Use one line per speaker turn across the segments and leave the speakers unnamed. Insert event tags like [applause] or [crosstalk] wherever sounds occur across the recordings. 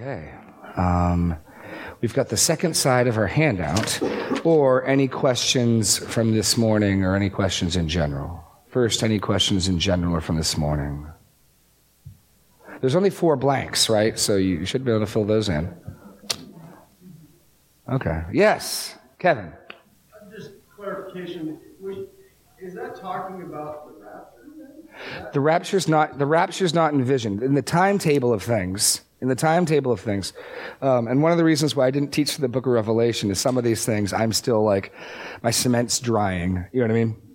Okay. Um, we've got the second side of our handout, or any questions from this morning, or any questions in general. First, any questions in general or from this morning? There's only four blanks, right? So you should be able to fill those in. Okay. Yes, Kevin.
Just clarification. Is that talking about the rapture?
The rapture's not the rapture's not envisioned in the timetable of things in the timetable of things. Um, and one of the reasons why I didn't teach the book of Revelation is some of these things I'm still like, my cement's drying. You know what I mean?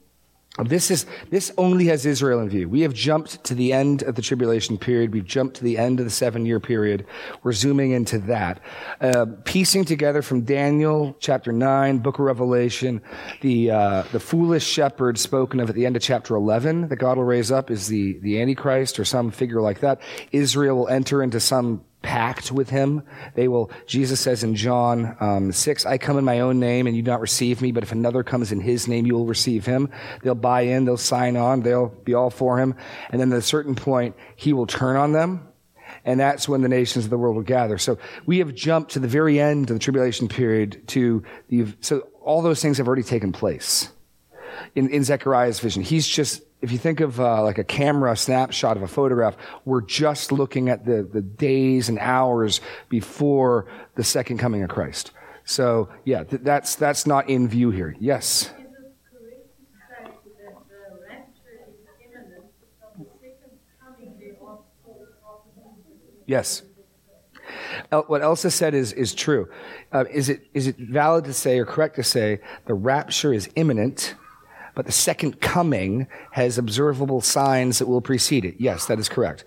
This is, this only has Israel in view. We have jumped to the end of the tribulation period. We've jumped to the end of the seven year period. We're zooming into that. Uh, piecing together from Daniel chapter 9, book of Revelation, the, uh, the foolish shepherd spoken of at the end of chapter 11 that God will raise up is the, the Antichrist or some figure like that. Israel will enter into some pact with him. They will, Jesus says in John um, 6, I come in my own name and you do not receive me, but if another comes in his name, you will receive him. They'll buy in, they'll sign on, they'll be all for him. And then at a certain point, he will turn on them. And that's when the nations of the world will gather. So we have jumped to the very end of the tribulation period to the, so all those things have already taken place in, in Zechariah's vision. He's just if you think of uh, like a camera snapshot of a photograph, we're just looking at the, the days and hours before the second coming of Christ. So, yeah, th- that's, that's not in view here. Yes? Yes. What Elsa said is, is true. Uh, is, it, is it valid to say or correct to say the rapture is imminent but the second coming has observable signs that will precede it. Yes, that is correct.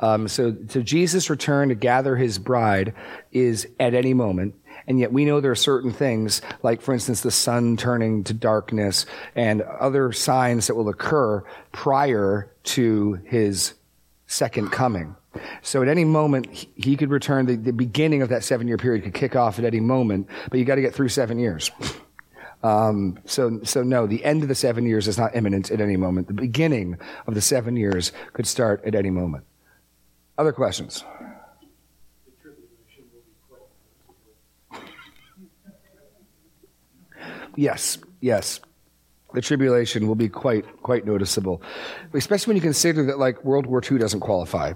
Um, so, so Jesus' return to gather his bride is at any moment. And yet we know there are certain things, like for instance, the sun turning to darkness and other signs that will occur prior to his second coming. So at any moment, he could return. The, the beginning of that seven year period could kick off at any moment, but you got to get through seven years. [laughs] Um, so, so no, the end of the seven years is not imminent at any moment. The beginning of the seven years could start at any moment. Other questions? Yes, yes. The tribulation will be quite, quite noticeable, especially when you consider that like World War II doesn't qualify.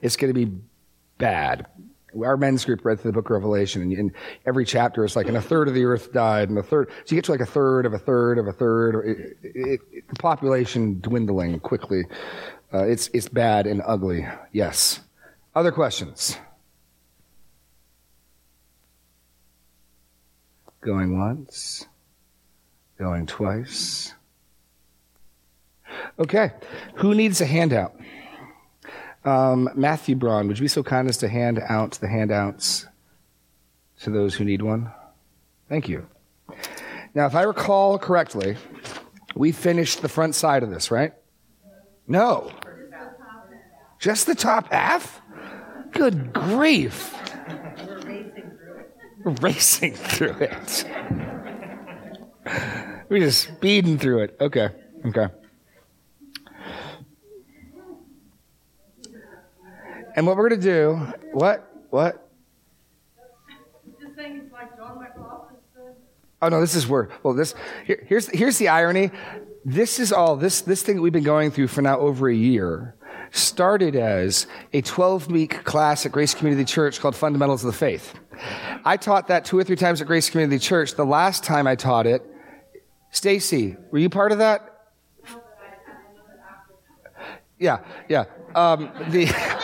It's going to be bad our men's group read through the book of Revelation, and, and, every chapter is like, and a third of the earth died, and a third. So you get to like a third of a third of a third. It, it, it, the population dwindling quickly. Uh, it's it's bad and ugly. Yes. Other questions? Going once. Going twice. Okay. Who needs a handout? Um, Matthew Braun, would you be so kind as to hand out the handouts to those who need one? Thank you. Now, if I recall correctly, we finished the front side of this, right? No. Just the top half? Good grief. We're racing through it. [laughs] We're just speeding through it. Okay. Okay. And what we're going to do, what? What? Oh no, this is where. Well, this here, here's here's the irony. This is all this this thing that we've been going through for now over a year started as a 12 week class at Grace Community Church called Fundamentals of the Faith. I taught that two or three times at Grace Community Church. The last time I taught it, Stacy, were you part of that? Yeah, yeah. Um, the, [laughs]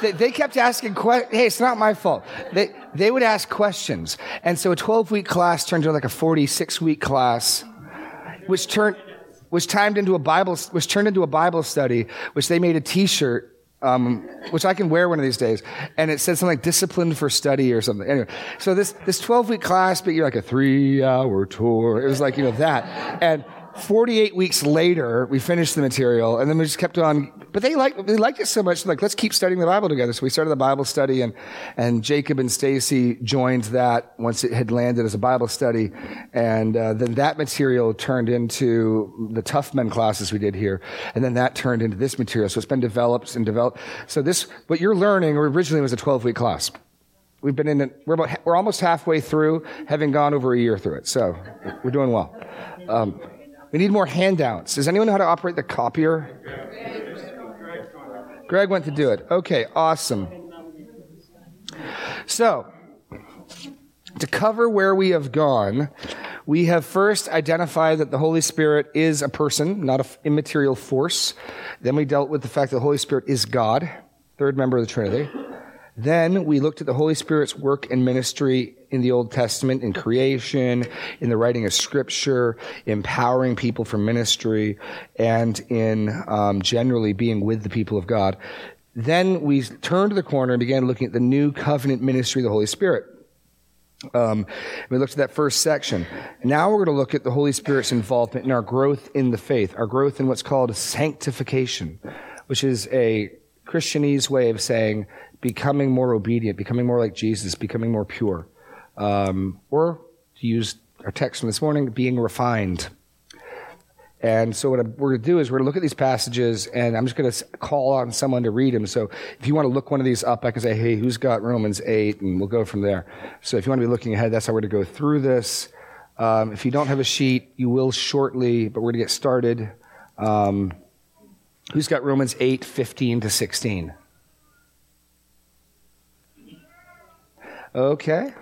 they, they, kept asking questions. Hey, it's not my fault. They, they would ask questions. And so a 12 week class turned into like a 46 week class, which turned, was timed into a Bible, was turned into a Bible study, which they made a t-shirt, um, which I can wear one of these days. And it said something like disciplined for study or something. Anyway, so this, this 12 week class, but you're like a three hour tour. It was like, you know, that. And 48 weeks later, we finished the material, and then we just kept on. But they liked they liked it so much, like let's keep studying the Bible together. So we started the Bible study, and and Jacob and Stacy joined that once it had landed as a Bible study, and uh, then that material turned into the Tough Men classes we did here, and then that turned into this material. So it's been developed and developed. So this what you're learning originally was a 12 week class. We've been in it. We're about, we're almost halfway through, having gone over a year through it. So we're doing well. Um, we need more handouts. Does anyone know how to operate the copier? Greg went to do it. Okay, awesome. So, to cover where we have gone, we have first identified that the Holy Spirit is a person, not an immaterial force. Then we dealt with the fact that the Holy Spirit is God, third member of the Trinity. Then we looked at the Holy Spirit's work and ministry in the Old Testament, in creation, in the writing of Scripture, empowering people for ministry, and in um, generally being with the people of God. Then we turned the corner and began looking at the new covenant ministry of the Holy Spirit. Um, we looked at that first section. Now we're going to look at the Holy Spirit's involvement in our growth in the faith, our growth in what's called sanctification, which is a Christianese way of saying becoming more obedient, becoming more like Jesus, becoming more pure. Um, or to use our text from this morning, being refined. And so what we're going to do is we're going to look at these passages, and I'm just going to call on someone to read them. So if you want to look one of these up, I can say, "Hey, who's got Romans 8?" and we'll go from there. So if you want to be looking ahead, that's how we're going to go through this. Um, if you don't have a sheet, you will shortly, but we're going to get started. Um, who's got Romans 8, 15 to 16? Okay.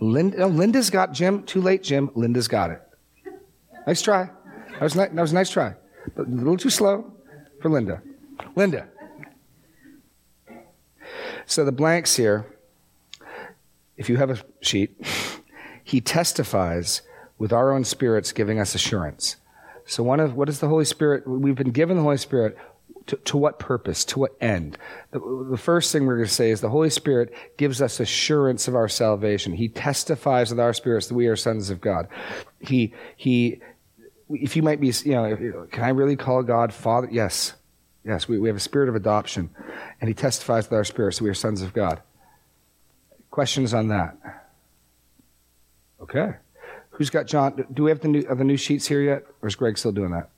Linda, Linda's got Jim. Too late, Jim. Linda's got it. Nice try. That was, ni- that was a nice try. But a little too slow for Linda. Linda. So the blanks here, if you have a sheet, [laughs] he testifies with our own spirits giving us assurance. So one of what is the Holy Spirit? We've been given the Holy Spirit to, to what purpose? To what end? The, the first thing we're going to say is the Holy Spirit gives us assurance of our salvation. He testifies with our spirits that we are sons of God. He, he, if you might be, you know, can I really call God Father? Yes. Yes, we, we have a spirit of adoption, and He testifies with our spirits that we are sons of God. Questions on that? Okay. Who's got John? Do we have the new, the new sheets here yet? Or is Greg still doing that?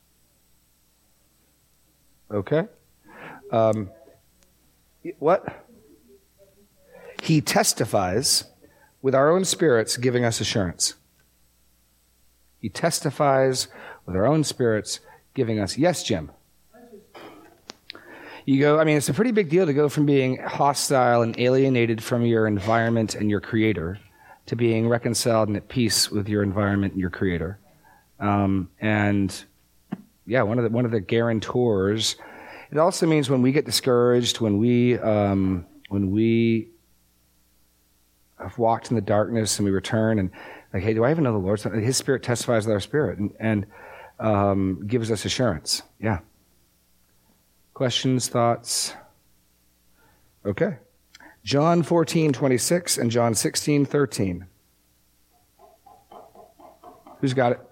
Okay. Um, what? He testifies with our own spirits, giving us assurance. He testifies with our own spirits, giving us. Yes, Jim. You go, I mean, it's a pretty big deal to go from being hostile and alienated from your environment and your creator to being reconciled and at peace with your environment and your creator. Um, and yeah, one of the one of the guarantors. It also means when we get discouraged, when we um, when we have walked in the darkness and we return and like, hey, do I even know the Lord? His Spirit testifies with our spirit and, and um, gives us assurance. Yeah. Questions, thoughts? Okay. John 14, 26 and John 16, 13. Who's got it?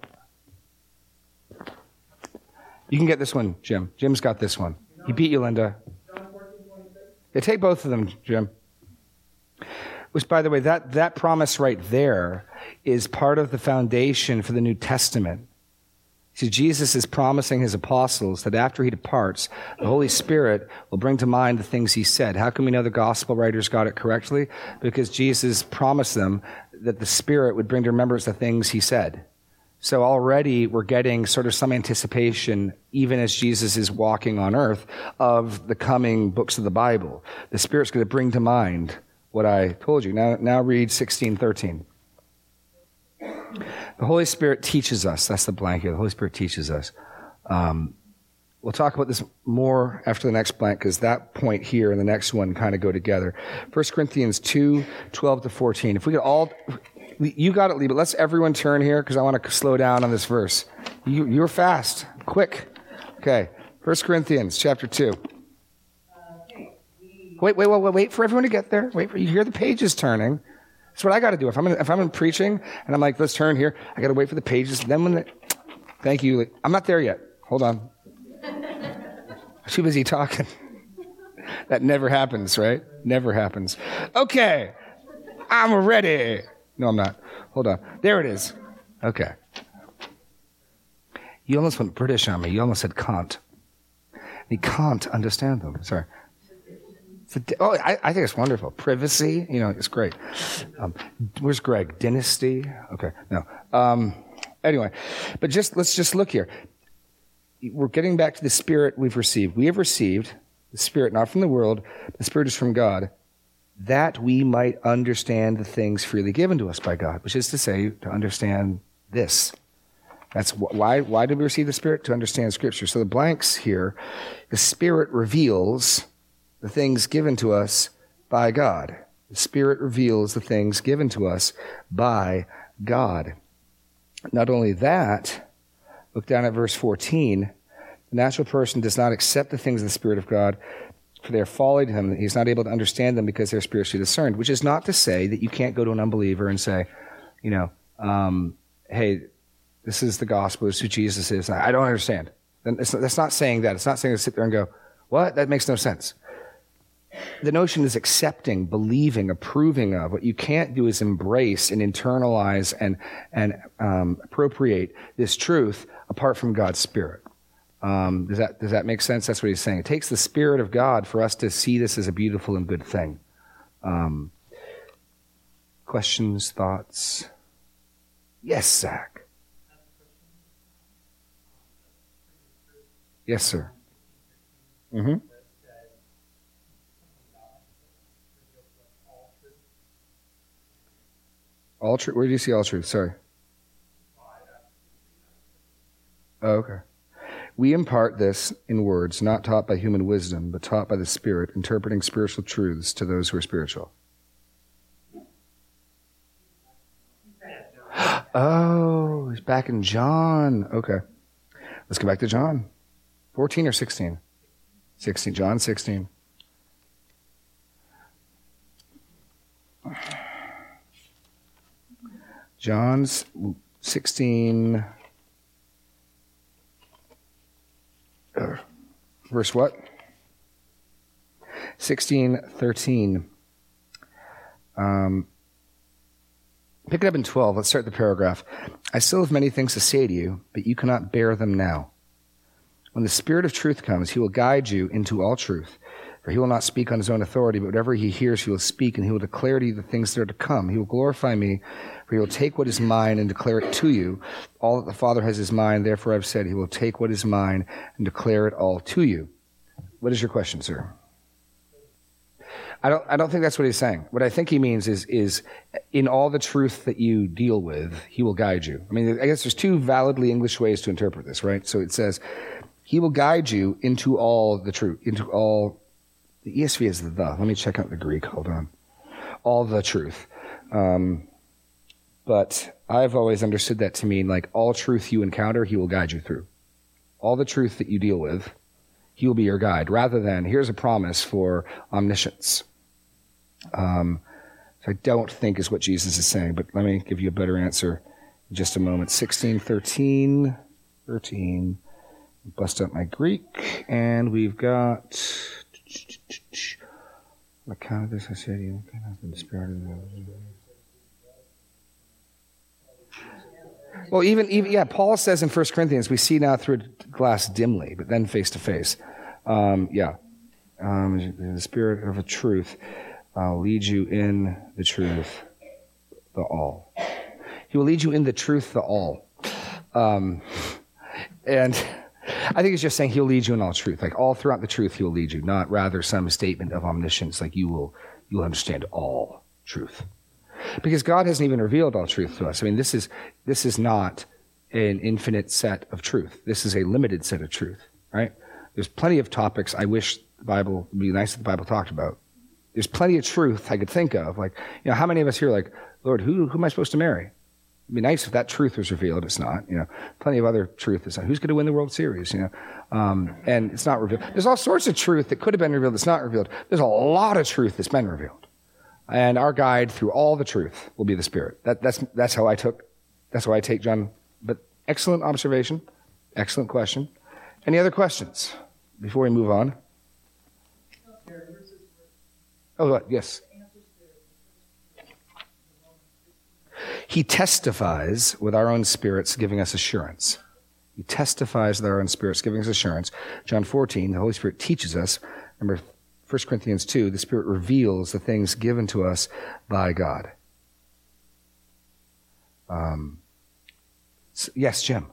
You can get this one, Jim. Jim's got this one. He beat you, Linda. Yeah, take both of them, Jim. Which, by the way, that, that promise right there is part of the foundation for the New Testament. See, Jesus is promising his apostles that after he departs, the Holy Spirit will bring to mind the things he said. How can we know the gospel writers got it correctly? Because Jesus promised them that the Spirit would bring to remembrance the things he said. So already we're getting sort of some anticipation, even as Jesus is walking on earth, of the coming books of the Bible. The Spirit's going to bring to mind what I told you. Now, now read 16, 13. The Holy Spirit teaches us. That's the blank here. The Holy Spirit teaches us. Um, we'll talk about this more after the next blank because that point here and the next one kind of go together. 1 Corinthians 2, 12 to 14. If we could all you got it, Lee, but let's everyone turn here because I want to slow down on this verse. You, you're fast. Quick. Okay. First Corinthians chapter 2. Wait, wait, wait, wait, wait for everyone to get there. Wait for you hear the pages turning. That's what I got to do. If I'm in, if I'm in preaching and I'm like, let's turn here, I got to wait for the pages. Then when the, thank you, I'm not there yet. Hold on. Too busy talking. [laughs] that never happens, right? Never happens. Okay, I'm ready. No, I'm not. Hold on. There it is. Okay. You almost went British on me. You almost said can't. He can't understand them. Sorry. oh, I, I, think it's wonderful. Privacy, you know, it's great. Um, where's Greg? Dynasty? Okay, no. Um, anyway, but just let's just look here. We're getting back to the spirit we've received. We have received the spirit not from the world, the spirit is from God, that we might understand the things freely given to us by God, which is to say, to understand this. That's why, why did we receive the Spirit? To understand Scripture. So the blanks here, the Spirit reveals the things given to us by God. The Spirit reveals the things given to us by God. Not only that, look down at verse 14. The natural person does not accept the things of the Spirit of God, for they are folly to him. He's not able to understand them because they're spiritually discerned, which is not to say that you can't go to an unbeliever and say, you know, um, hey, this is the gospel. This is who Jesus is. I don't understand. that's not saying that. It's not saying to sit there and go, what? That makes no sense. The notion is accepting, believing, approving of. What you can't do is embrace and internalize and, and um, appropriate this truth apart from God's Spirit. Um, does, that, does that make sense? That's what he's saying. It takes the Spirit of God for us to see this as a beautiful and good thing. Um, questions, thoughts? Yes, Zach. Yes, sir. Mm-hmm. All truth. Where do you see all truth? Sorry. Oh, okay. We impart this in words not taught by human wisdom, but taught by the Spirit, interpreting spiritual truths to those who are spiritual. [gasps] Oh, he's back in John. Okay. Let's go back to John. 14 or 16? 16. John 16. John's 16. Verse what? 16, 13. Um, pick it up in 12. Let's start the paragraph. I still have many things to say to you, but you cannot bear them now. When the Spirit of truth comes, he will guide you into all truth. For he will not speak on his own authority, but whatever he hears, he will speak, and he will declare to you the things that are to come. He will glorify me, for he will take what is mine and declare it to you. All that the Father has is mine, therefore I've said, he will take what is mine and declare it all to you. What is your question, sir? I don't, I don't think that's what he's saying. What I think he means is, is in all the truth that you deal with, he will guide you. I mean, I guess there's two validly English ways to interpret this, right? So it says, he will guide you into all the truth, into all. The ESV is the. Let me check out the Greek. Hold on. All the truth. Um, but I've always understood that to mean like all truth you encounter, he will guide you through. All the truth that you deal with, he will be your guide, rather than here's a promise for omniscience. Um, so I don't think is what Jesus is saying, but let me give you a better answer in just a moment. 16, 13, 13 bust up my Greek, and we've got. Kind of this I said you well, even, even yeah, Paul says in 1 Corinthians, we see now through a glass dimly, but then face to face. Um, yeah, um, the spirit of a truth uh, lead you in the truth, the all. He will lead you in the truth, the all. Um, and I think it's just saying he'll lead you in all truth. Like all throughout the truth, he'll lead you, not rather some statement of omniscience, like you will, you'll understand all truth. Because God hasn't even revealed all truth to us. I mean, this is, this is not an infinite set of truth. This is a limited set of truth, right? There's plenty of topics I wish the Bible would be nice if the Bible talked about. There's plenty of truth I could think of. Like, you know, how many of us here like, Lord, who, who am I supposed to marry? It'd be nice if that truth was revealed. It's not. You know, plenty of other truth is not. Who's going to win the World Series? You know, um, and it's not revealed. There's all sorts of truth that could have been revealed that's not revealed. There's a lot of truth that's been revealed. And our guide through all the truth will be the Spirit. That, that's, that's how I took, that's how I take John. But excellent observation. Excellent question. Any other questions before we move on? Oh, yes. He testifies with our own spirits, giving us assurance. He testifies with our own spirits, giving us assurance. John 14, the Holy Spirit teaches us. Remember, 1 Corinthians 2, the Spirit reveals the things given to us by God. Um, so, yes, Jim.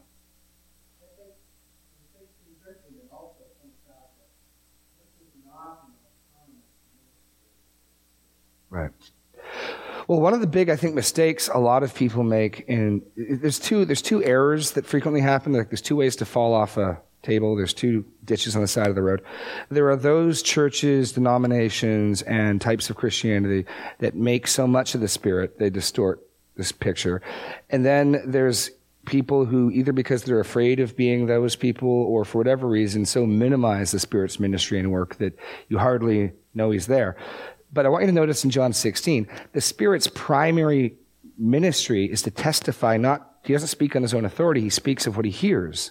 Right. Well, one of the big, I think, mistakes a lot of people make, and there's two, there's two errors that frequently happen. Like there's two ways to fall off a table. There's two ditches on the side of the road. There are those churches, denominations, and types of Christianity that make so much of the Spirit, they distort this picture. And then there's people who, either because they're afraid of being those people or for whatever reason, so minimize the Spirit's ministry and work that you hardly know he's there. But I want you to notice in John 16, the Spirit's primary ministry is to testify not, he doesn't speak on his own authority, he speaks of what he hears.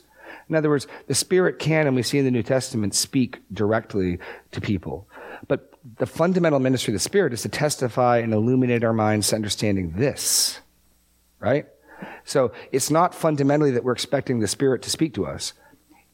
In other words, the Spirit can, and we see in the New Testament, speak directly to people. But the fundamental ministry of the Spirit is to testify and illuminate our minds to understanding this. Right? So it's not fundamentally that we're expecting the Spirit to speak to us.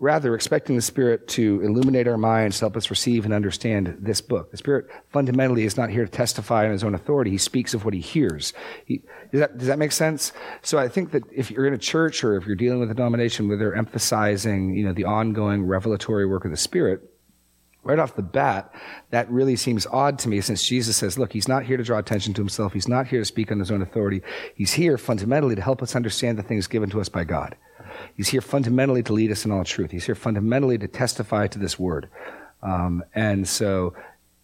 Rather, expecting the Spirit to illuminate our minds, to help us receive and understand this book. The Spirit fundamentally is not here to testify on his own authority. He speaks of what he hears. He, does, that, does that make sense? So I think that if you're in a church or if you're dealing with a denomination where they're emphasizing, you know, the ongoing revelatory work of the Spirit, right off the bat, that really seems odd to me since Jesus says, look, he's not here to draw attention to himself. He's not here to speak on his own authority. He's here fundamentally to help us understand the things given to us by God. He's here fundamentally to lead us in all truth. He's here fundamentally to testify to this word. Um, and so,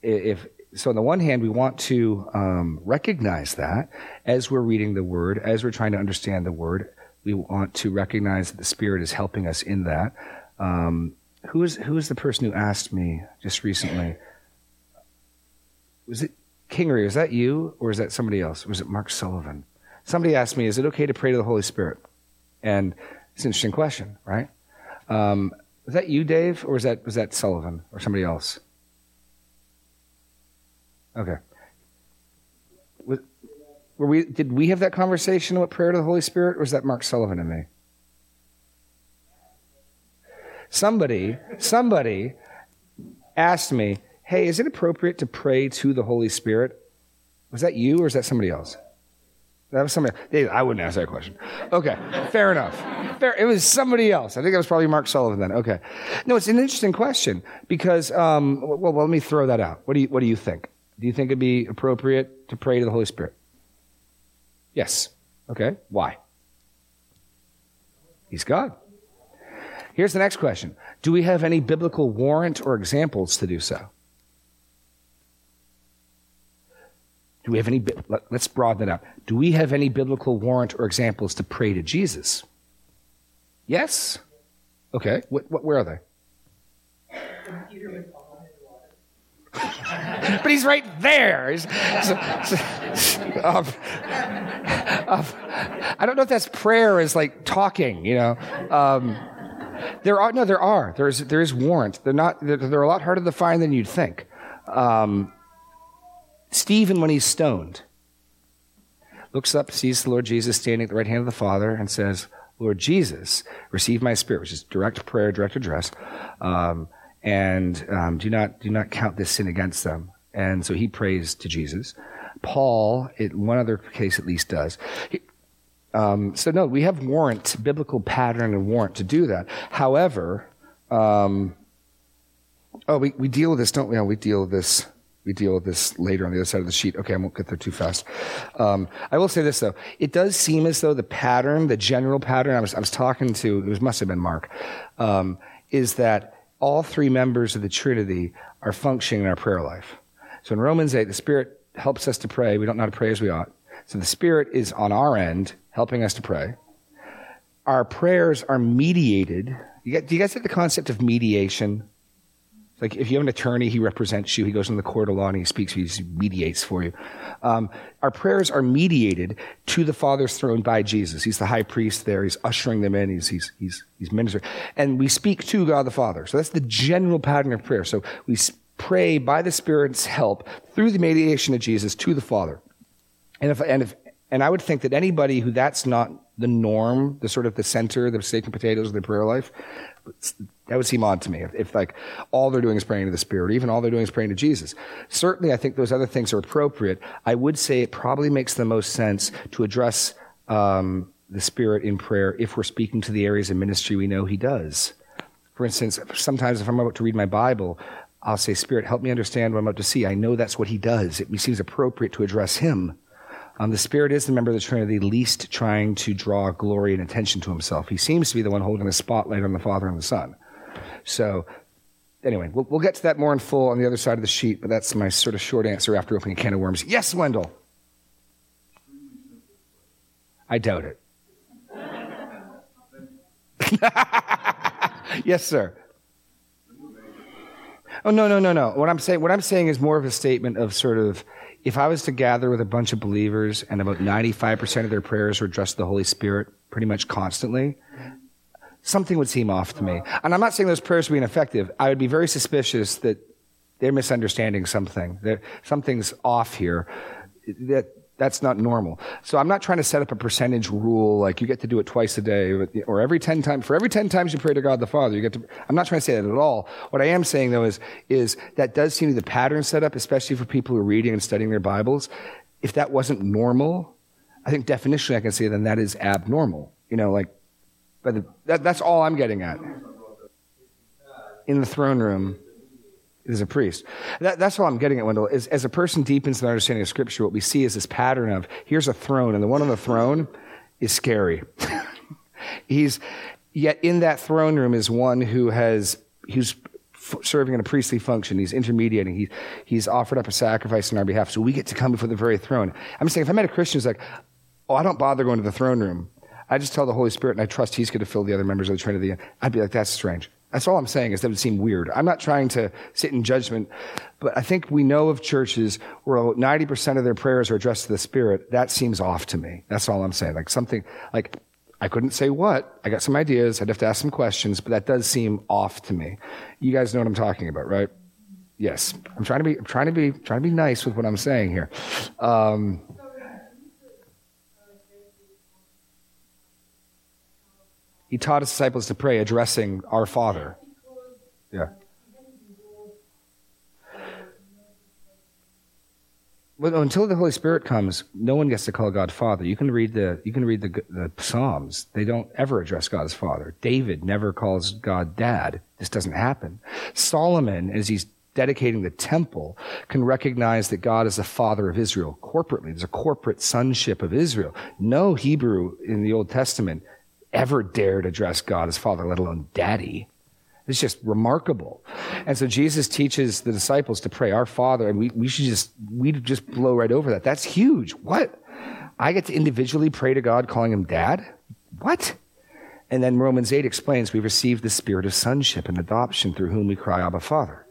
if so, on the one hand, we want to um, recognize that as we're reading the word, as we're trying to understand the word, we want to recognize that the Spirit is helping us in that. Um, who is who is the person who asked me just recently? Was it Kingery? Was that you, or is that somebody else? Was it Mark Sullivan? Somebody asked me, "Is it okay to pray to the Holy Spirit?" And it's an interesting question, right? Um, was that you, Dave, or was that was that Sullivan or somebody else? Okay. Was, were we? Did we have that conversation about prayer to the Holy Spirit, or was that Mark Sullivan and me? Somebody, somebody asked me, "Hey, is it appropriate to pray to the Holy Spirit?" Was that you, or is that somebody else? That was somebody. I wouldn't ask that question. Okay, fair enough. Fair. It was somebody else. I think it was probably Mark Sullivan then. Okay. No, it's an interesting question because. Um, well, well, let me throw that out. What do you What do you think? Do you think it'd be appropriate to pray to the Holy Spirit? Yes. Okay. Why? He's God. Here's the next question Do we have any biblical warrant or examples to do so? Do we have any, let's broaden that out. Do we have any biblical warrant or examples to pray to Jesus? Yes? Okay. What, what, where are they? [laughs] but he's right there. He's, so, so, um, um, I don't know if that's prayer is like talking, you know. Um, there are no, there are. There's there is warrant. They're not. They're, they're a lot harder to find than you'd think. Um, Stephen, when he's stoned, looks up, sees the Lord Jesus standing at the right hand of the Father, and says, Lord Jesus, receive my spirit, which is direct prayer, direct address, um, and um, do not do not count this sin against them. And so he prays to Jesus. Paul, in one other case at least, does. He, um, so no, we have warrant, biblical pattern and warrant to do that. However, um, oh, we, we deal with this, don't we? we deal with this we deal with this later on the other side of the sheet. Okay, I won't get there too fast. Um, I will say this though. It does seem as though the pattern, the general pattern, I was, I was talking to, it was, must have been Mark, um, is that all three members of the Trinity are functioning in our prayer life. So in Romans 8, the Spirit helps us to pray. We don't know how to pray as we ought. So the Spirit is on our end, helping us to pray. Our prayers are mediated. You get, do you guys get the concept of mediation? Like if you have an attorney, he represents you. He goes in the court of law and he speaks, he mediates for you. Um, our prayers are mediated to the Father's throne by Jesus. He's the high priest there. He's ushering them in. He's, he's, he's, he's ministering. And we speak to God the Father. So that's the general pattern of prayer. So we pray by the Spirit's help through the mediation of Jesus to the Father. And if, and if, and I would think that anybody who that's not the norm, the sort of the center, the steak and potatoes of their prayer life, that would seem odd to me. If, if, like all they're doing is praying to the Spirit, even all they're doing is praying to Jesus. Certainly, I think those other things are appropriate. I would say it probably makes the most sense to address um, the Spirit in prayer if we're speaking to the areas of ministry we know He does. For instance, sometimes if I'm about to read my Bible, I'll say, Spirit, help me understand what I'm about to see. I know that's what He does. It seems appropriate to address Him. Um, the Spirit is the member of the Trinity least trying to draw glory and attention to himself. He seems to be the one holding the spotlight on the Father and the Son. So, anyway, we'll, we'll get to that more in full on the other side of the sheet, but that's my sort of short answer after opening a can of worms. Yes, Wendell. I doubt it. [laughs] yes, sir. Oh no, no, no, no. What I'm saying, what I'm saying is more of a statement of sort of if I was to gather with a bunch of believers and about 95% of their prayers were addressed to the Holy Spirit pretty much constantly, something would seem off to me. And I'm not saying those prayers would be ineffective. I would be very suspicious that they're misunderstanding something. That something's off here. That that's not normal. So I'm not trying to set up a percentage rule like you get to do it twice a day or every 10 times. For every 10 times you pray to God the Father, you get to, I'm not trying to say that at all. What I am saying though is, is that does seem to be the pattern set up, especially for people who are reading and studying their Bibles. If that wasn't normal, I think definitionally I can say then that is abnormal. You know, like, but that, that's all I'm getting at. In the throne room, is a priest. That, that's all I'm getting at, Wendell. Is, as a person deepens the understanding of Scripture, what we see is this pattern of here's a throne, and the one on the throne is scary. [laughs] He's yet in that throne room is one who has who's f- serving in a priestly function. He's intermediating. He, he's offered up a sacrifice on our behalf, so we get to come before the very throne. I'm saying if I met a Christian who's like, "Oh, I don't bother going to the throne room," I just tell the Holy Spirit, and I trust He's going to fill the other members of the Trinity. I'd be like, "That's strange." That's all I'm saying is that would seem weird. I'm not trying to sit in judgment, but I think we know of churches where 90% of their prayers are addressed to the Spirit. That seems off to me. That's all I'm saying. Like something, like, I couldn't say what. I got some ideas. I'd have to ask some questions, but that does seem off to me. You guys know what I'm talking about, right? Yes. I'm trying to be, I'm trying to be, trying to be nice with what I'm saying here. Um, He taught his disciples to pray, addressing our Father. Yeah. Well, until the Holy Spirit comes, no one gets to call God Father. You can read the you can read the, the Psalms; they don't ever address God as Father. David never calls God Dad. This doesn't happen. Solomon, as he's dedicating the temple, can recognize that God is the Father of Israel corporately. There's a corporate sonship of Israel. No Hebrew in the Old Testament ever dared address God as Father, let alone Daddy. It's just remarkable. And so Jesus teaches the disciples to pray, Our Father, and we, we should just, we just blow right over that. That's huge. What? I get to individually pray to God calling him Dad? What? And then Romans 8 explains we've received the spirit of sonship and adoption through whom we cry, Abba, Father.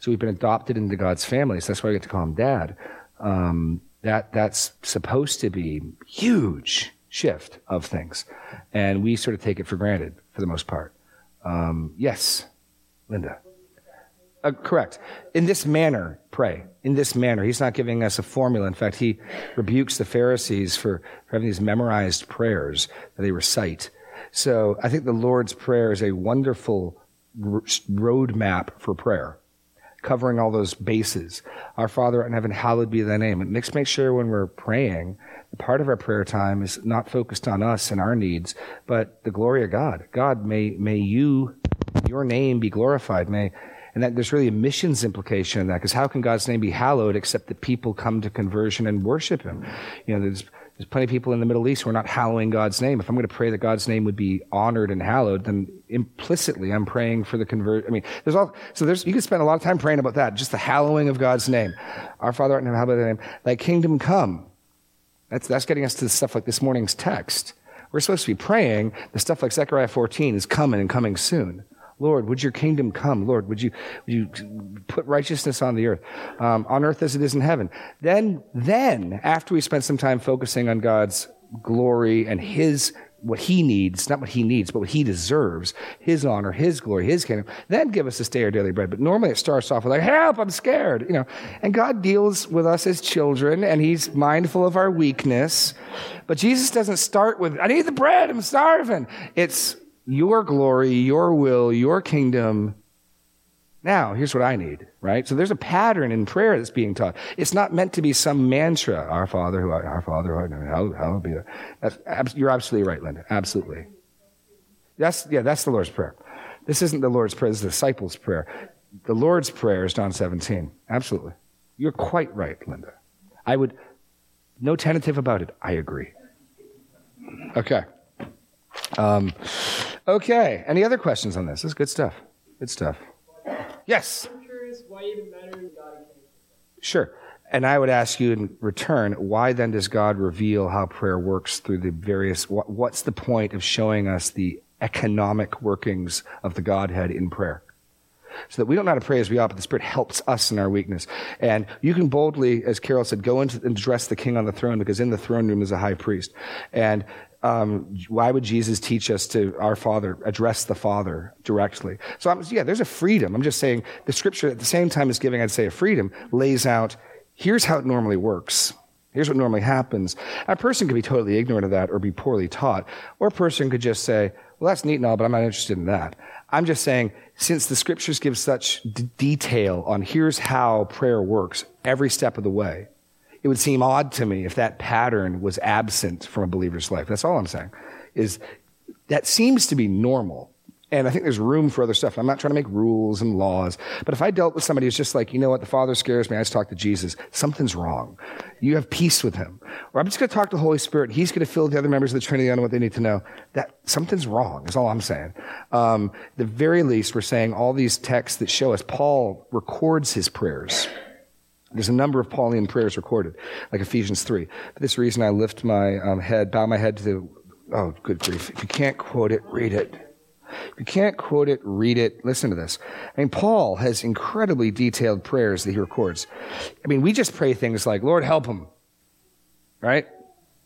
So we've been adopted into God's family. So that's why I get to call him Dad. Um, that, that's supposed to be huge shift of things. And we sort of take it for granted for the most part. Um, yes, Linda. Uh, correct. In this manner, pray. In this manner. He's not giving us a formula. In fact, he rebukes the Pharisees for, for having these memorized prayers that they recite. So I think the Lord's Prayer is a wonderful r- roadmap for prayer covering all those bases. Our Father in heaven, hallowed be thy name. It makes make sure when we're praying part of our prayer time is not focused on us and our needs, but the glory of God. God, may, may you, your name be glorified. May, and that there's really a missions implication in that, because how can God's name be hallowed except that people come to conversion and worship Him? You know, there's, there's plenty of people in the Middle East who are not hallowing God's name. If I'm going to pray that God's name would be honored and hallowed, then implicitly I'm praying for the convert. I mean, there's all, so there's, you can spend a lot of time praying about that, just the hallowing of God's name. Our Father art in heaven, hallowed thy name. Thy kingdom come. That's, that's getting us to stuff like this morning's text. We're supposed to be praying. The stuff like Zechariah 14 is coming and coming soon. Lord, would your kingdom come? Lord, would you, would you put righteousness on the earth, um, on earth as it is in heaven? Then, then, after we spend some time focusing on God's glory and His what he needs, not what he needs, but what he deserves, his honor, his glory, his kingdom, then give us this day our daily bread. But normally it starts off with like, help, I'm scared, you know. And God deals with us as children and he's mindful of our weakness. But Jesus doesn't start with, I need the bread, I'm starving. It's your glory, your will, your kingdom, now, here's what I need, right? So there's a pattern in prayer that's being taught. It's not meant to be some mantra. Our Father, who our Father, how be that's, you're absolutely right, Linda. Absolutely. That's yeah, that's the Lord's prayer. This isn't the Lord's prayer. This is the disciples' prayer. The Lord's prayer is John 17. Absolutely. You're quite right, Linda. I would no tentative about it. I agree. Okay. Um, okay. Any other questions on this? This is good stuff. Good stuff. Yes. Even matter God Sure. And I would ask you in return, why then does God reveal how prayer works through the various, what, what's the point of showing us the economic workings of the Godhead in prayer? So that we don't know how to pray as we ought, but the Spirit helps us in our weakness. And you can boldly, as Carol said, go into and address the King on the throne because in the throne room is a high priest. And um, why would Jesus teach us to our Father, address the Father directly? So, I'm, yeah, there's a freedom. I'm just saying the scripture at the same time as giving, I'd say, a freedom, lays out here's how it normally works. Here's what normally happens. A person could be totally ignorant of that or be poorly taught, or a person could just say, well, that's neat and all, but I'm not interested in that. I'm just saying, since the scriptures give such d- detail on here's how prayer works every step of the way, it would seem odd to me if that pattern was absent from a believer's life. That's all I'm saying. Is that seems to be normal. And I think there's room for other stuff. I'm not trying to make rules and laws. But if I dealt with somebody who's just like, you know what, the Father scares me, I just talk to Jesus, something's wrong. You have peace with him. Or I'm just going to talk to the Holy Spirit. He's going to fill the other members of the Trinity on what they need to know. That something's wrong is all I'm saying. Um, the very least, we're saying all these texts that show us Paul records his prayers. There's a number of Pauline prayers recorded, like Ephesians 3. For this reason, I lift my um, head, bow my head to the, oh, good grief. If you can't quote it, read it. If you can't quote it, read it. Listen to this. I mean, Paul has incredibly detailed prayers that he records. I mean, we just pray things like, Lord, help him. Right?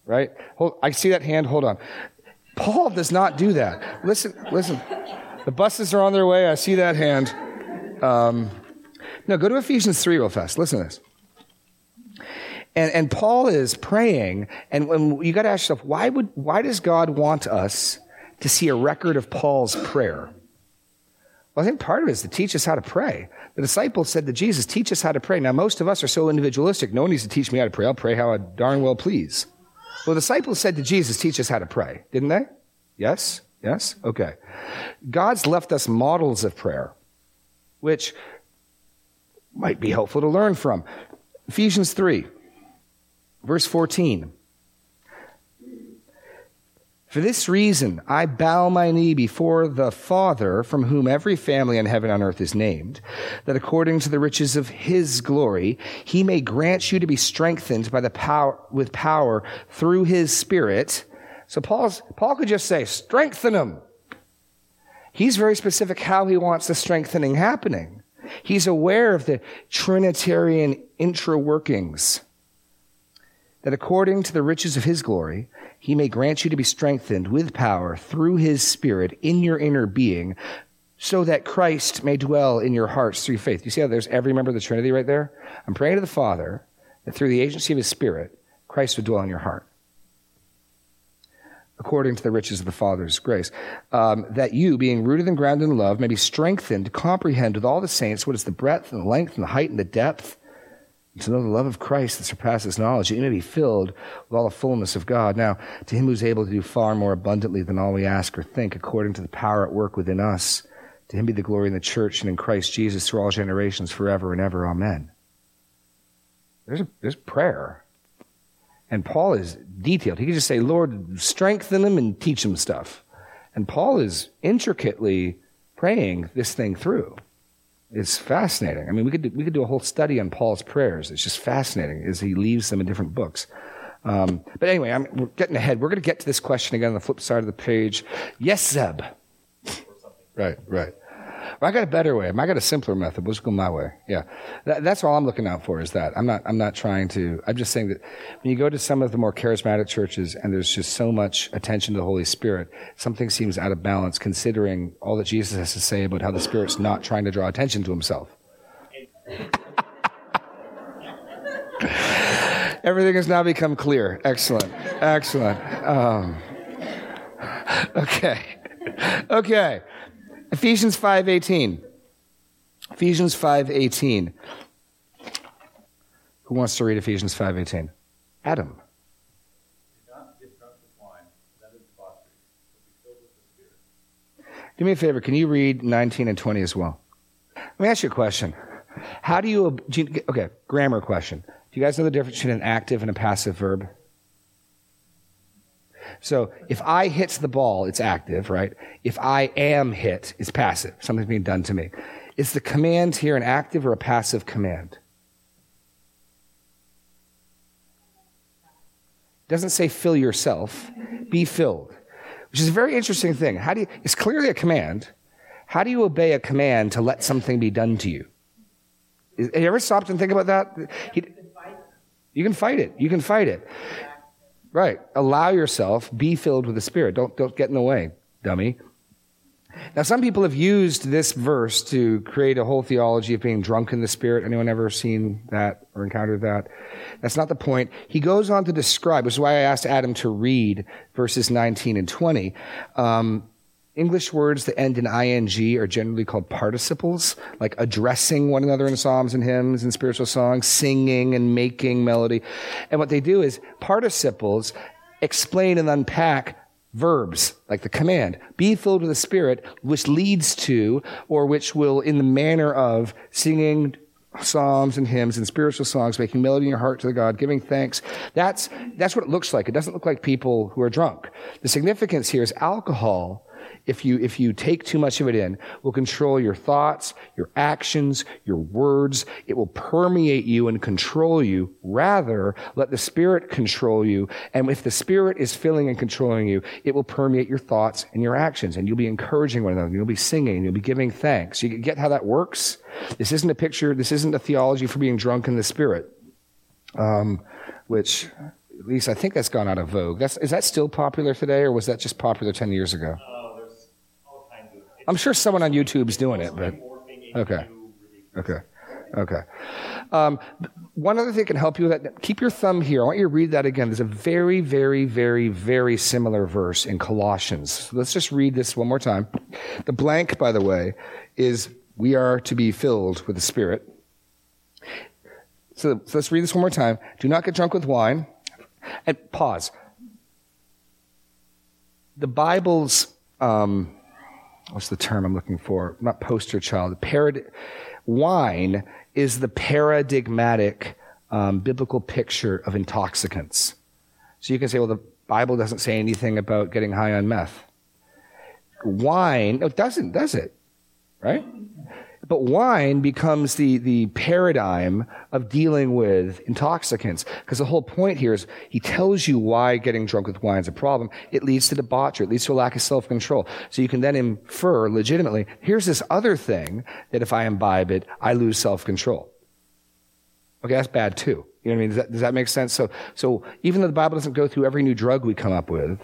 Right? Hold, I see that hand. Hold on. Paul does not do that. Listen, listen. The buses are on their way. I see that hand. Um, no, go to Ephesians 3 real fast. Listen to this. And, and Paul is praying, and when you got to ask yourself, why, would, why does God want us to see a record of Paul's prayer? Well, I think part of it is to teach us how to pray. The disciples said to Jesus, Teach us how to pray. Now, most of us are so individualistic, no one needs to teach me how to pray. I'll pray how I darn well please. Well, the disciples said to Jesus, Teach us how to pray, didn't they? Yes? Yes? Okay. God's left us models of prayer, which might be helpful to learn from. Ephesians 3, verse 14. For this reason, I bow my knee before the Father, from whom every family in heaven and earth is named, that according to the riches of his glory, he may grant you to be strengthened by the power, with power through his Spirit. So Paul's, Paul could just say, strengthen him. He's very specific how he wants the strengthening happening. He's aware of the Trinitarian intra workings. That according to the riches of his glory, he may grant you to be strengthened with power through his Spirit in your inner being, so that Christ may dwell in your hearts through faith. You see how there's every member of the Trinity right there? I'm praying to the Father that through the agency of his Spirit, Christ would dwell in your heart according to the riches of the Father's grace, um, that you, being rooted and grounded in love, may be strengthened to comprehend with all the saints what is the breadth and the length and the height and the depth, and to know the love of Christ that surpasses knowledge, that you may be filled with all the fullness of God. Now, to him who is able to do far more abundantly than all we ask or think, according to the power at work within us, to him be the glory in the church and in Christ Jesus through all generations, forever and ever. Amen. There's, a, there's prayer. And Paul is detailed. He could just say, Lord, strengthen them and teach them stuff. And Paul is intricately praying this thing through. It's fascinating. I mean, we could do, we could do a whole study on Paul's prayers. It's just fascinating as he leaves them in different books. Um, but anyway, I'm, we're getting ahead. We're going to get to this question again on the flip side of the page. Yes, Zeb. Right, right. I got a better way. I got a simpler method. We'll just go my way. Yeah. That, that's all I'm looking out for is that. I'm not, I'm not trying to, I'm just saying that when you go to some of the more charismatic churches and there's just so much attention to the Holy Spirit, something seems out of balance considering all that Jesus has to say about how the Spirit's not trying to draw attention to himself. [laughs] Everything has now become clear. Excellent. Excellent. Um, [laughs] okay. Okay. Ephesians 5:18. Ephesians 5:18. Who wants to read Ephesians 5:18? Adam. Do me a favor, can you read 19 and 20 as well? Let me ask you a question. How do you, do you okay, grammar question. Do you guys know the difference between an active and a passive verb? So if I hits the ball, it's active, right? If I am hit, it's passive. Something's being done to me. Is the command here an active or a passive command? It doesn't say fill yourself, be filled, which is a very interesting thing. How do you, it's clearly a command. How do you obey a command to let something be done to you? Have you ever stopped and think about that? He, you can fight it. You can fight it. Right. Allow yourself, be filled with the Spirit. Don't, don't get in the way, dummy. Now, some people have used this verse to create a whole theology of being drunk in the Spirit. Anyone ever seen that or encountered that? That's not the point. He goes on to describe, which is why I asked Adam to read verses 19 and 20. Um, English words that end in ing are generally called participles, like addressing one another in psalms and hymns and spiritual songs, singing and making melody. And what they do is participles explain and unpack verbs, like the command, be filled with the Spirit, which leads to, or which will, in the manner of singing, psalms and hymns and spiritual songs, making melody in your heart to the God, giving thanks. That's, that's what it looks like. It doesn't look like people who are drunk. The significance here is alcohol if you, if you take too much of it in, will control your thoughts, your actions, your words. It will permeate you and control you. Rather, let the Spirit control you. And if the Spirit is filling and controlling you, it will permeate your thoughts and your actions. And you'll be encouraging one another. You'll be singing. You'll be giving thanks. You get how that works? This isn't a picture. This isn't a theology for being drunk in the Spirit. Um, which at least I think that's gone out of vogue. That's, is that still popular today, or was that just popular 10 years ago? I'm sure someone on YouTube's doing it, but okay, okay, okay. Um, one other thing can help you with that. Keep your thumb here. I want you to read that again. There's a very, very, very, very similar verse in Colossians. So let's just read this one more time. The blank, by the way, is we are to be filled with the Spirit. So, so let's read this one more time. Do not get drunk with wine. And pause. The Bible's um, what's the term I'm looking for? Not poster child. Parad- wine is the paradigmatic um, biblical picture of intoxicants. So you can say, well, the Bible doesn't say anything about getting high on meth. Wine, no, it doesn't, does it? Right? But wine becomes the, the paradigm of dealing with intoxicants. Because the whole point here is he tells you why getting drunk with wine is a problem. It leads to debauchery. It leads to a lack of self-control. So you can then infer legitimately, here's this other thing that if I imbibe it, I lose self-control. Okay, that's bad too. You know what I mean? Does that, does that make sense? So, so even though the Bible doesn't go through every new drug we come up with,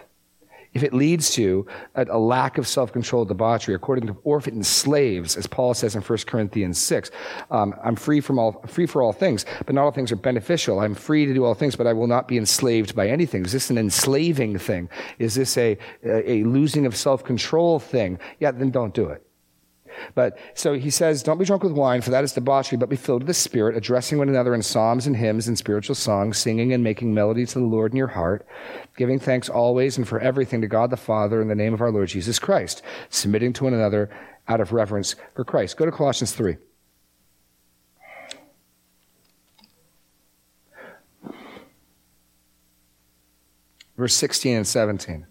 if it leads to a, a lack of self-control, debauchery, according to, or if it enslaves, as Paul says in 1 Corinthians 6, um, I'm free from all, free for all things, but not all things are beneficial. I'm free to do all things, but I will not be enslaved by anything. Is this an enslaving thing? Is this a, a, a losing of self-control thing? Yeah, then don't do it. But so he says, Don't be drunk with wine, for that is debauchery, but be filled with the Spirit, addressing one another in psalms and hymns and spiritual songs, singing and making melody to the Lord in your heart, giving thanks always and for everything to God the Father in the name of our Lord Jesus Christ, submitting to one another out of reverence for Christ. Go to Colossians 3. Verse 16 and 17.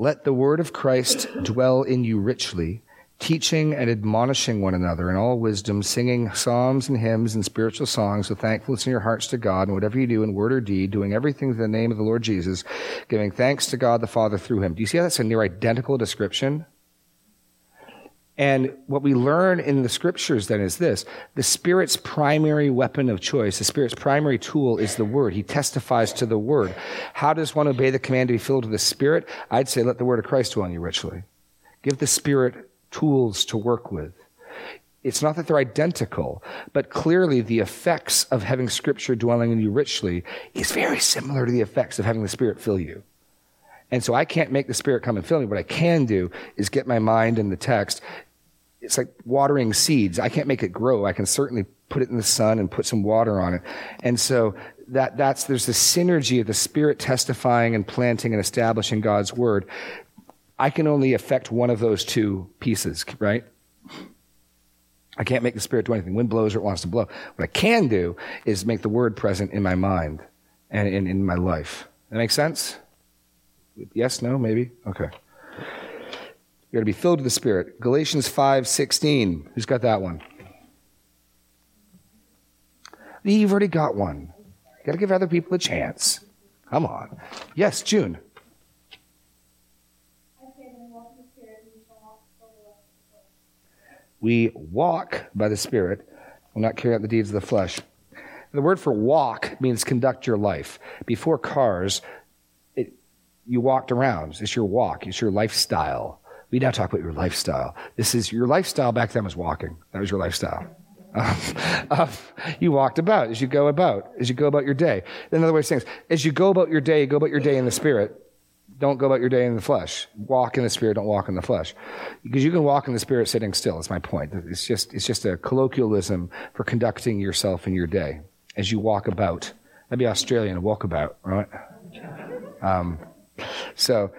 Let the word of Christ dwell in you richly, teaching and admonishing one another in all wisdom, singing psalms and hymns and spiritual songs with thankfulness in your hearts to God, and whatever you do in word or deed, doing everything in the name of the Lord Jesus, giving thanks to God the Father through him. Do you see how that's a near identical description? And what we learn in the scriptures then is this the Spirit's primary weapon of choice, the Spirit's primary tool is the Word. He testifies to the Word. How does one obey the command to be filled with the Spirit? I'd say let the Word of Christ dwell in you richly. Give the Spirit tools to work with. It's not that they're identical, but clearly the effects of having Scripture dwelling in you richly is very similar to the effects of having the Spirit fill you. And so I can't make the Spirit come and fill me. What I can do is get my mind in the text it's like watering seeds. I can't make it grow. I can certainly put it in the sun and put some water on it. And so that, that's, there's the synergy of the Spirit testifying and planting and establishing God's Word. I can only affect one of those two pieces, right? I can't make the Spirit do anything. Wind blows or it wants to blow. What I can do is make the Word present in my mind and in, in my life. That makes sense? Yes, no, maybe? Okay. You're going to be filled with the Spirit. Galatians 5:16. Who's got that one? You've already got one. You got to give other people a chance. Come on. Yes, June. We walk by the Spirit, will not carry out the deeds of the flesh. The word for walk means conduct your life. Before cars, it, you walked around. It's your walk, it's your lifestyle. We now talk about your lifestyle. This is your lifestyle back then was walking. That was your lifestyle. [laughs] Um, you walked about as you go about, as you go about your day. In other words, things as you go about your day, go about your day in the spirit. Don't go about your day in the flesh. Walk in the spirit, don't walk in the flesh. Because you can walk in the spirit sitting still, is my point. It's just, it's just a colloquialism for conducting yourself in your day as you walk about. That'd be Australian, walk about, right? Um, so,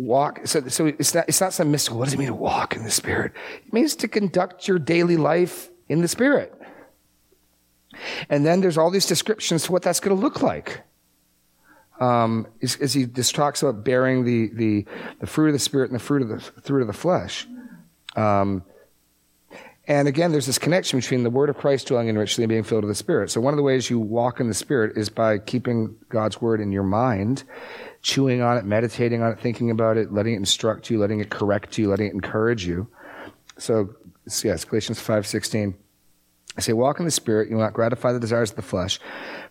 walk. So, so it's not, it's not some mystical. What does it mean to walk in the Spirit? It means to conduct your daily life in the Spirit. And then there's all these descriptions to what that's going to look like. Um, as, as, he just talks about bearing the, the, the, fruit of the Spirit and the fruit of the, fruit of the flesh. Um, and again, there's this connection between the word of Christ dwelling in richly and being filled with the Spirit. So one of the ways you walk in the Spirit is by keeping God's word in your mind chewing on it, meditating on it, thinking about it, letting it instruct you, letting it correct you, letting it encourage you. So, yes, Galatians 5.16. I say, walk in the Spirit, you will not gratify the desires of the flesh.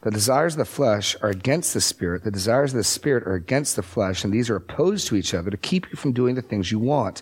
The desires of the flesh are against the Spirit. The desires of the Spirit are against the flesh, and these are opposed to each other to keep you from doing the things you want.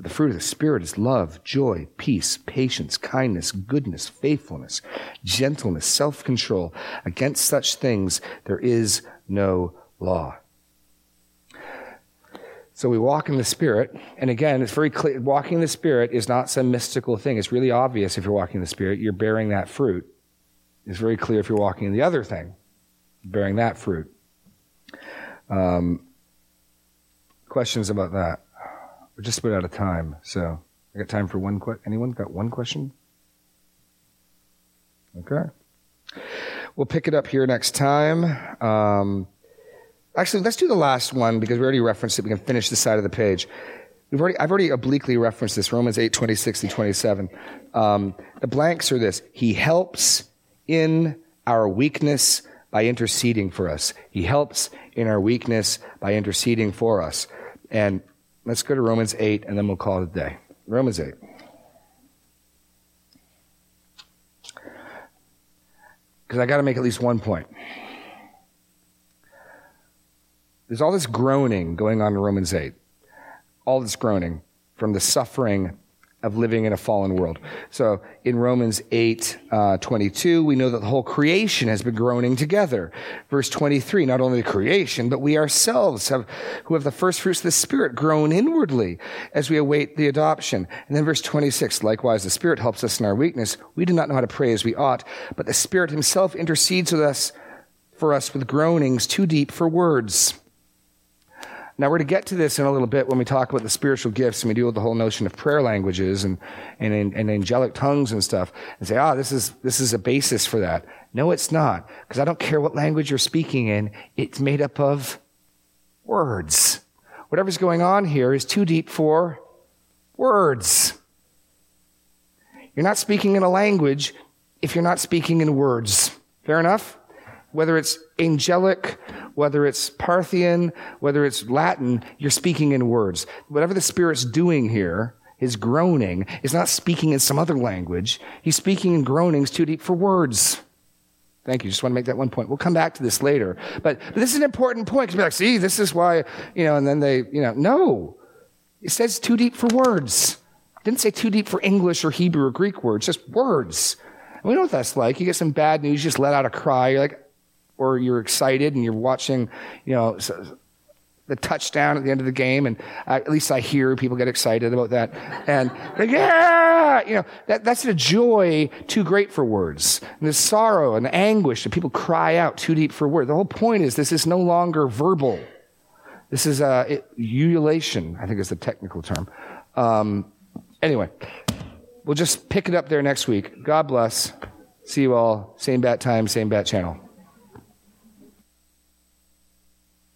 But the fruit of the Spirit is love, joy, peace, patience, kindness, goodness, faithfulness, gentleness, self control. Against such things there is no law. So we walk in the Spirit, and again, it's very clear. Walking in the Spirit is not some mystical thing. It's really obvious if you're walking in the Spirit, you're bearing that fruit. It's very clear if you're walking in the other thing, bearing that fruit. Um, questions about that? We're just about out of time, so I got time for one question. Anyone got one question? Okay. We'll pick it up here next time. Um, actually, let's do the last one because we already referenced it. We can finish the side of the page. We've already, I've already obliquely referenced this, Romans 8, 26 and 27. Um, the blanks are this. He helps in our weakness by interceding for us. He helps in our weakness by interceding for us. And Let's go to Romans 8 and then we'll call it a day. Romans 8. Because I got to make at least one point. There's all this groaning going on in Romans 8. All this groaning from the suffering of living in a fallen world. So in Romans 8, uh, 22, we know that the whole creation has been groaning together. Verse 23, not only the creation, but we ourselves have, who have the first fruits of the Spirit groan inwardly as we await the adoption. And then verse 26, likewise, the Spirit helps us in our weakness. We do not know how to pray as we ought, but the Spirit himself intercedes with us, for us with groanings too deep for words. Now, we're to get to this in a little bit when we talk about the spiritual gifts and we deal with the whole notion of prayer languages and, and, and angelic tongues and stuff and say, ah, oh, this is, this is a basis for that. No, it's not. Because I don't care what language you're speaking in, it's made up of words. Whatever's going on here is too deep for words. You're not speaking in a language if you're not speaking in words. Fair enough? Whether it's angelic, whether it's Parthian, whether it's Latin, you're speaking in words. Whatever the Spirit's doing here, his groaning, is not speaking in some other language. He's speaking in groanings too deep for words. Thank you. Just want to make that one point. We'll come back to this later. But, but this is an important point because be like, see, this is why, you know, and then they, you know, no. It says too deep for words. It didn't say too deep for English or Hebrew or Greek words, just words. And we know what that's like. You get some bad news, you just let out a cry. You're like, or you're excited and you're watching, you know, the touchdown at the end of the game, and at least I hear people get excited about that. And like, yeah, you know, that, that's a joy too great for words. And there's sorrow and anguish that people cry out too deep for words. The whole point is this is no longer verbal. This is uh, ululation, I think is the technical term. Um, anyway, we'll just pick it up there next week. God bless. See you all. Same bat time, same bat channel.